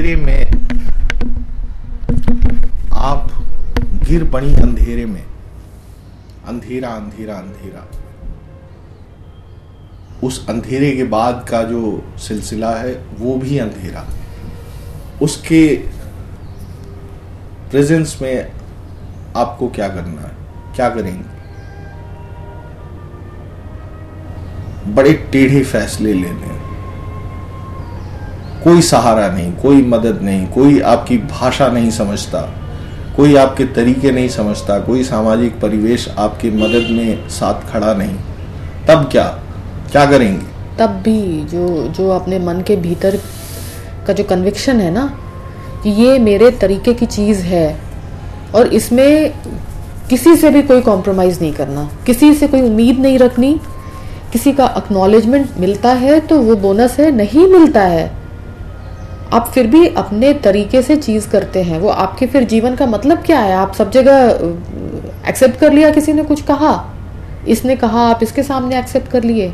अंधेरे में आप गिर पड़ी अंधेरे में। अंधेरा अंधेरा अंधेरा। उस अंधेरे के बाद का जो सिलसिला है, वो भी अंधेरा। उसके प्रेजेंस में आपको क्या करना है? क्या करेंगे? बड़े टेढ़े फैसले लेने हैं। कोई सहारा नहीं, कोई मदद नहीं, कोई आपकी भाषा नहीं समझता, कोई आपके तरीके नहीं समझता, कोई सामाजिक परिवेश आपकी मदद में साथ खड़ा नहीं। तब क्या? क्या करेंगे? तब भी जो जो अपने मन के भीतर का जो कन्विक्शन है ना, कि ये मेरे तरीके की चीज़ है, और इसमें किसी से भी कोई कॉम्प्रोमाइज़ नहीं करना, किसी से कोई उम्मीद नहीं रखनी, किसी का एक्नॉलेजमेंट मिलता है तो वो बोनस है, नहीं मिलता है आप फिर भी अपने तरीके से चीज़ करते हैं। वो आपके फिर जीवन का मतलब क्या है? आप सब जगह एक्सेप्ट कर लिया, किसी ने कुछ कहा? इसने कहा, आप इसके सामने एक्सेप्ट कर लिए।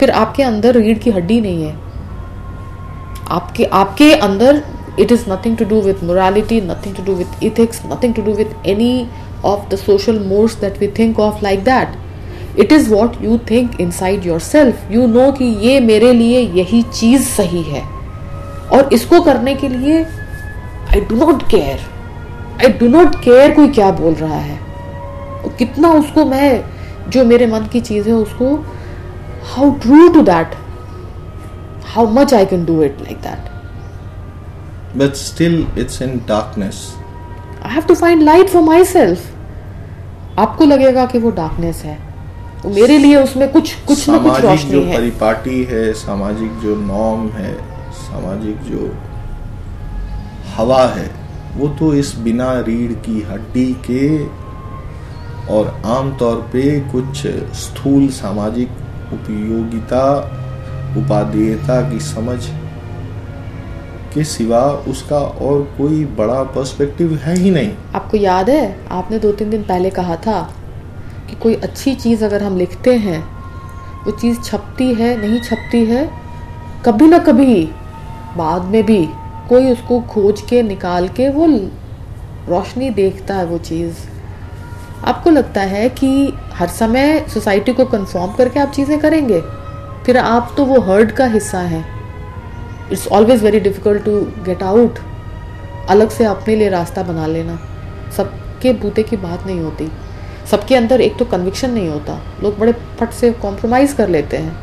फिर आपके अंदर रीढ़ की हड्डी नहीं है। आपके आपके अंदर it is nothing to do with morality nothing to do with ethics nothing to do with any of the social modes that we think of like that it is what you think inside your self you know कि ये मेरे लिए यही चीज़ सही है। और इसको करने के लिए I do not care I do not care कोई क्या बोल रहा है। और कितना उसको मैं जो मेरे मन की चीज़ है उसको how true to that how much I can do it like that but still it's in darkness I have to find light for my self आपको लगेगा कि वो डार्कनेस है। तो मेरे लिए उसमें कुछ कुछ ना कुछ सामाजिक रोशनी जो है। परिपाटी है सामाजिक जो नॉर्म है सामाजिक जो हवा है, वो तो इस बिना रीढ़ की हड्डी के और आमतौर पे कुछ स्थूल सामाजिक उपयोगिता, उपादेयता की समझ के सिवा उसका और कोई बड़ा पर्सपेक्टिव है ही नहीं। आपको याद है, आपने दो तीन दिन पहले कहा था कि कोई अच्छी चीज़ अगर हम लिखते हैं, वो चीज़ छपती है, नहीं छपती है, कभी ना कभी बाद में भी कोई उसको खोज के निकाल के वो रोशनी देखता है वो चीज़। आपको लगता है कि हर समय सोसाइटी को कंफर्म करके आप चीज़ें करेंगे? फिर आप तो वो हर्ड का हिस्सा हैं। It's always very difficult to get out अलग से अपने लिए रास्ता बना लेना। सबके बूते की बात नहीं होती। सबके अंदर एक तो कन्विक्शन नहीं होता। लोग बड़े फट से कॉम्प्रोमाइज कर लेते हैं।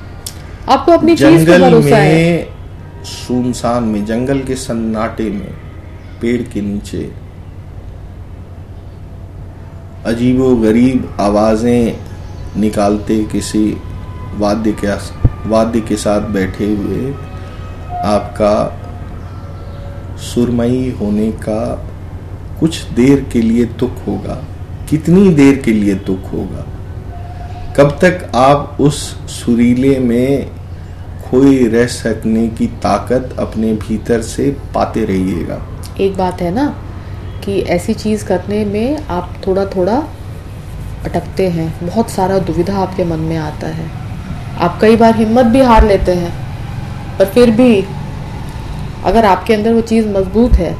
आपको अपनी चीज़ पर भरोसा है। सुनसान में, जंगल के सन्नाटे में, पेड़ के नीचे। अजीबो गरीब आवाज़ें निकालते किसी वाद्य के वाद्य के साथ बैठे हुए आपका सुरमई होने का कुछ देर के लिए दुख होगा। कितनी देर के लिए दुख होगा? कब तक आप उस सुरीले में खोए रह सकने की ताकत अपने भीतर से पाते रहिएगा। एक बात है ना कि ऐसी चीज़ करने में आप थोड़ा थोड़ा अटकते हैं बहुत सारा दुविधा आपके मन में आता है। आप कई बार हिम्मत भी हार लेते हैं पर फिर भी अगर आपके अंदर वो चीज़ मज़बूत है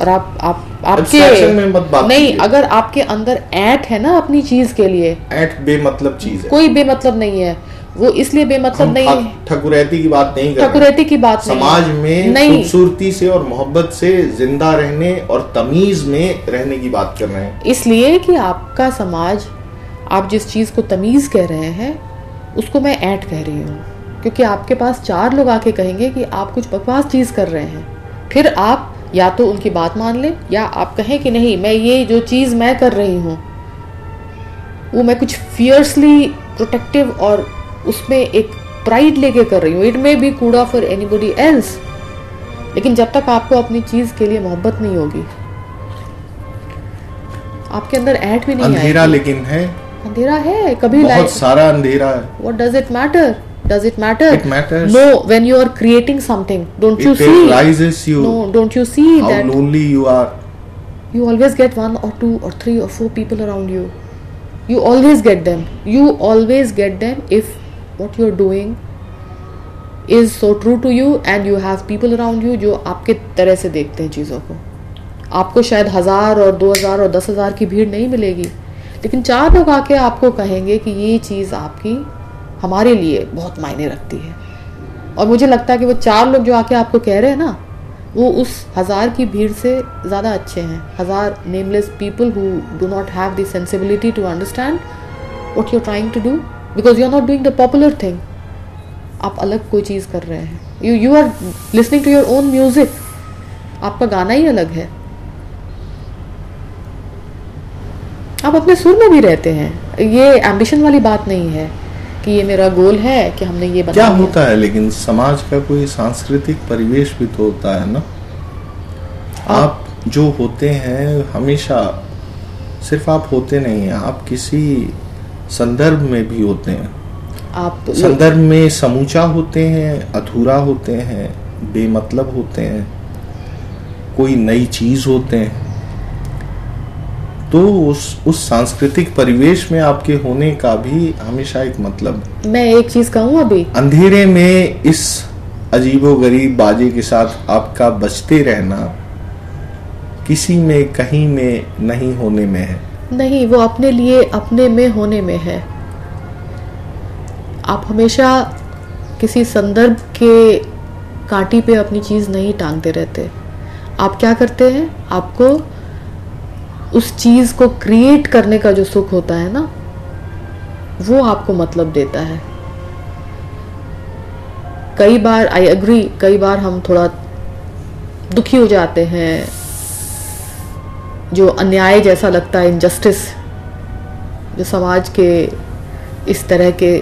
और आप आप आपके में मत बात नहीं अगर आपके अंदर ऐट है ना अपनी चीज़ के लिए ऐट बेमतलब चीज़ है। कोई बेमतलब नहीं है। वो इसलिए बेमतलब नहीं है। ठकुरैती की बात नहीं ठकुरैती की बात समाज में नहीं। खूबसूरती से और मोहब्बत से ज़िंदा रहने और तमीज में रहने की बात कर रहे हैं। इसलिए कि आपका समाज आप जिस चीज़ को तमीज कह रहे हैं उसको मैं ऐट कह रही हूँ। क्योंकि आपके पास चार लोग आके कहेंगे कि आप कुछ बकवास चीज़ कर रहे हैं। फिर आप या तो उनकी बात मान लें या आप कहें कि नहीं मैं ये जो चीज़ मैं कर रही हूँ वो मैं कुछ फियर्सली प्रोटेक्टिव और उसमें एक प्राइड लेके कर रही हूँ इट मे बी कूड़ा फॉर एनीबडी एल्स लेकिन जब तक आपको अपनी चीज़ के लिए मोहब्बत नहीं होगी आपके अंदर ऐट भी नहीं अंधेरा लेकिन है अंधेरा है कभी बहुत सारा अंधेरा है what does it matter does it matter It matters. no when you are creating something don't it you see? It rises you no don't you see how that lonely you are you always get one or two or three or four people around you you always get them you always get them if what you're doing is so true to you and you have people around you जो आपके तरह से देखते हैं चीज़ों को। आपको शायद हज़ार और दो हज़ार और दस हज़ार की भीड़ नहीं मिलेगी, लेकिन चार लोग आके आपको कहेंगे कि ये चीज़ आपकी, हमारे लिए बहुत मायने रखती है। और मुझे लगता है कि वो चार लोग जो आके आपको कह रहे हैं ना, वो उस हज़ार की भीड़ से ज़्यादा अच्छे हैं। हज़ार nameless people who do not have the sensibility to understand what you trying to do because you are not doing the popular thing आप अलग कोई चीज़ कर रहे हैं। You you are listening to your own music आपका गाना ही अलग है। आप अपने सुर में भी रहते हैं। ये एम्बिशन वाली बात नहीं है कि ये मेरा गोल है कि हमने ये क्या होता है? लेकिन समाज का कोई सांस्कृतिक परिवेश भी तो होता है ना? आप जो होते हैं हमेशा सिर्फ़ आप होते नहीं हैं। आप किसी संदर्भ में भी होते हैं। आप संदर्भ में समूचा होते हैं अधूरा होते हैं बेमतलब होते हैं कोई नई चीज़ होते हैं। तो उस उस सांस्कृतिक परिवेश में आपके होने का भी हमेशा एक मतलब मैं एक चीज़ कहूँ अभी? अंधेरे में इस अजीबो गरीब बाजे के साथ आपका बचते रहना किसी में कहीं में नहीं होने में है। नहीं, वो अपने लिए अपने में होने में है। आप हमेशा किसी संदर्भ के कांटी पे अपनी चीज़ नहीं टांगते रहते। आप क्या करते हैं? आपको उस चीज़ को क्रिएट करने का जो सुख होता है ना, वो आपको मतलब देता है। कई बार आई एग्री कई बार हम थोड़ा दुखी हो जाते हैं जो अन्याय जैसा लगता है इनजस्टिस जो समाज के इस तरह के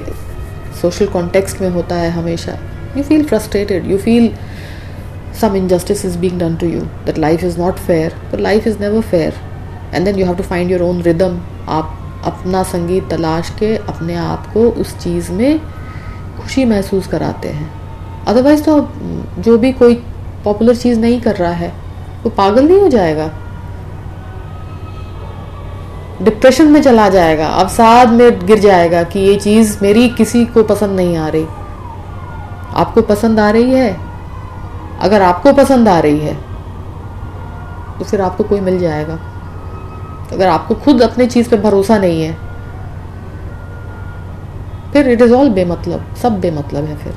सोशल कॉन्टेक्स्ट में होता है हमेशा। You feel frustrated you feel some injustice is being done to you that life is not fair but life is never fair and then you have to find your own rhythm आप अपना संगीत तलाश के अपने आप को उस चीज़ में खुशी महसूस कराते हैं। अदरवाइज़ तो जो भी कोई पॉपुलर चीज़ नहीं कर रहा है, वो पागल नहीं हो जाएगा। डिप्रेशन में चला जाएगा, अवसाद में गिर जाएगा कि ये चीज़ मेरी किसी को पसंद नहीं आ रही। आपको पसंद आ रही है? अगर आपको पसंद आ रही है तो फिर आपको कोई मिल जाएगा। अगर आपको खुद अपनी चीज़ पर भरोसा नहीं है, फिर इट इज़ ऑल बेमतलब, सब बेमतलब है फिर।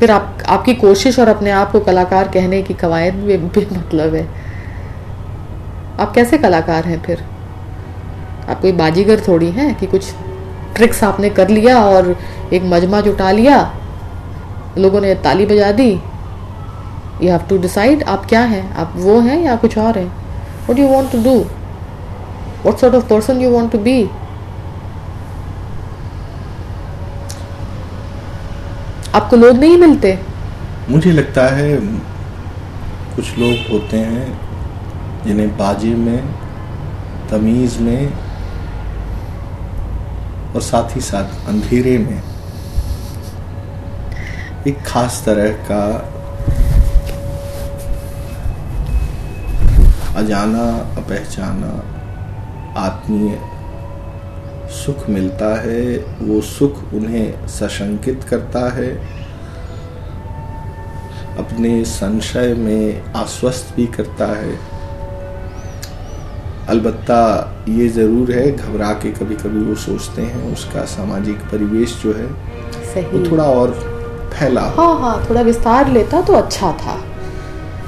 फिर आप, आपकी कोशिश और अपने आप को कलाकार कहने की कवायद बेमतलब है। आप कैसे कलाकार हैं फिर? आप कोई बाजीगर थोड़ी हैं कि कुछ ट्रिक्स आपने कर लिया और एक मजमा जुटा लिया? लोगों ने ताली बजा दी। यू हैव टू डिसाइड आप क्या हैं? आप वो हैं या कुछ और हैं? What you want to do what sort of person you want to be आपको लोग नहीं मिलते। मुझे लगता है कुछ लोग होते हैं जिन्हें बाजी में, तमीज़ में और साथ ही साथ अंधेरे में एक खास तरह का अजाना, अपहचाना, आत्मीय सुख मिलता है। वो सुख उन्हें सशंकित करता है। अपने संशय में आश्वस्त भी करता है। अलबत्ता ये ज़रूर है घबरा के कभी कभी वो सोचते हैं उसका सामाजिक परिवेश जो है वो थोड़ा और फैला। हाँ हाँ थोड़ा विस्तार लेता तो अच्छा था।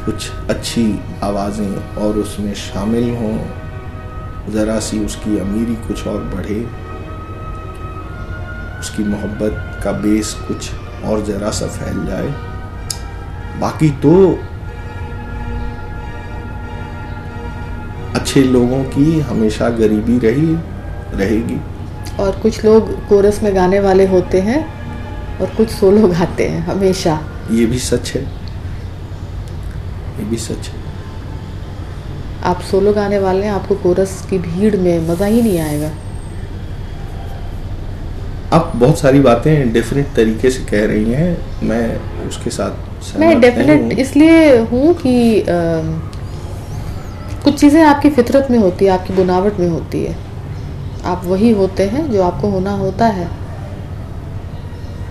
कुछ अच्छी आवाज़ें और उसमें शामिल हों ज़रा सी उसकी अमीरी कुछ और बढ़े। उसकी मोहब्बत का बेस कुछ और ज़रा सा फैल जाए। बाकी तो अच्छे लोगों की हमेशा गरीबी रही रहेगी। और कुछ लोग कोरस में गाने वाले होते हैं और कुछ सोलो गाते हैं हमेशा। ये भी सच है। ये भी सच है। आप सोलो गाने वाले हैं आपको कोरस की भीड़ में मज़ा ही नहीं आएगा। आप बहुत सारी बातें डिफरेंट तरीके से कह रही हैं मैं उसके साथ मैं डेफिनेट इसलिए हूँ कि अम, कुछ चीज़ें आपकी फितरत में होती है, आपकी बुनावट में होती है। आप वही होते हैं जो आपको होना होता है।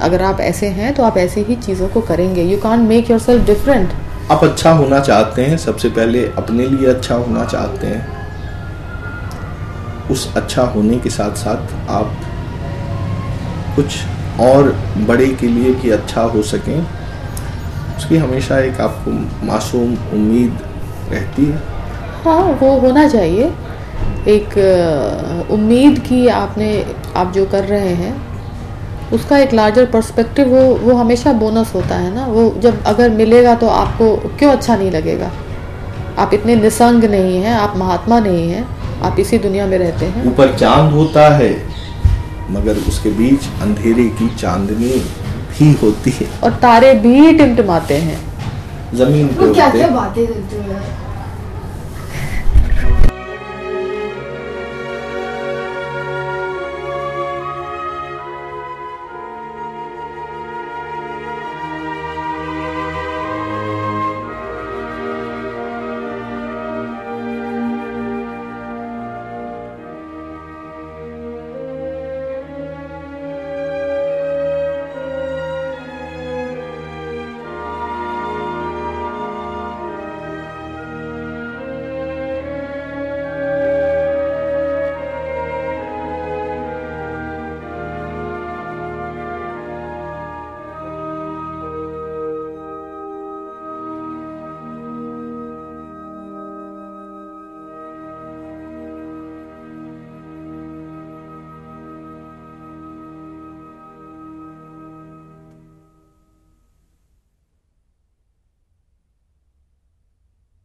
अगर आप ऐसे हैं तो आप ऐसे ही चीज़ों को करेंगे। You can make your self different आप अच्छा होना चाहते हैं, सबसे पहले अपने लिए अच्छा होना चाहते हैं। उस अच्छा होने के साथ साथ आप कुछ और बड़े के लिए भी अच्छा हो सकें। उसकी हमेशा एक आपको मासूम उम्मीद रहती है। हाँ वो होना चाहिए। एक उम्मीद की आपने आप जो कर रहे हैं उसका एक लार्जर पर्सपेक्टिव वो वो हमेशा बोनस होता है ना? वो जब अगर मिलेगा तो आपको क्यों अच्छा नहीं लगेगा? आप इतने निसंग नहीं हैं आप महात्मा नहीं हैं आप इसी दुनिया में रहते हैं। ऊपर चाँद होता है मगर उसके बीच अंधेरे की चांदनी भी होती है। और तारे भी टिमटिमाते हैं। ज़मीन पे क्या क्या बातें करते हो? यार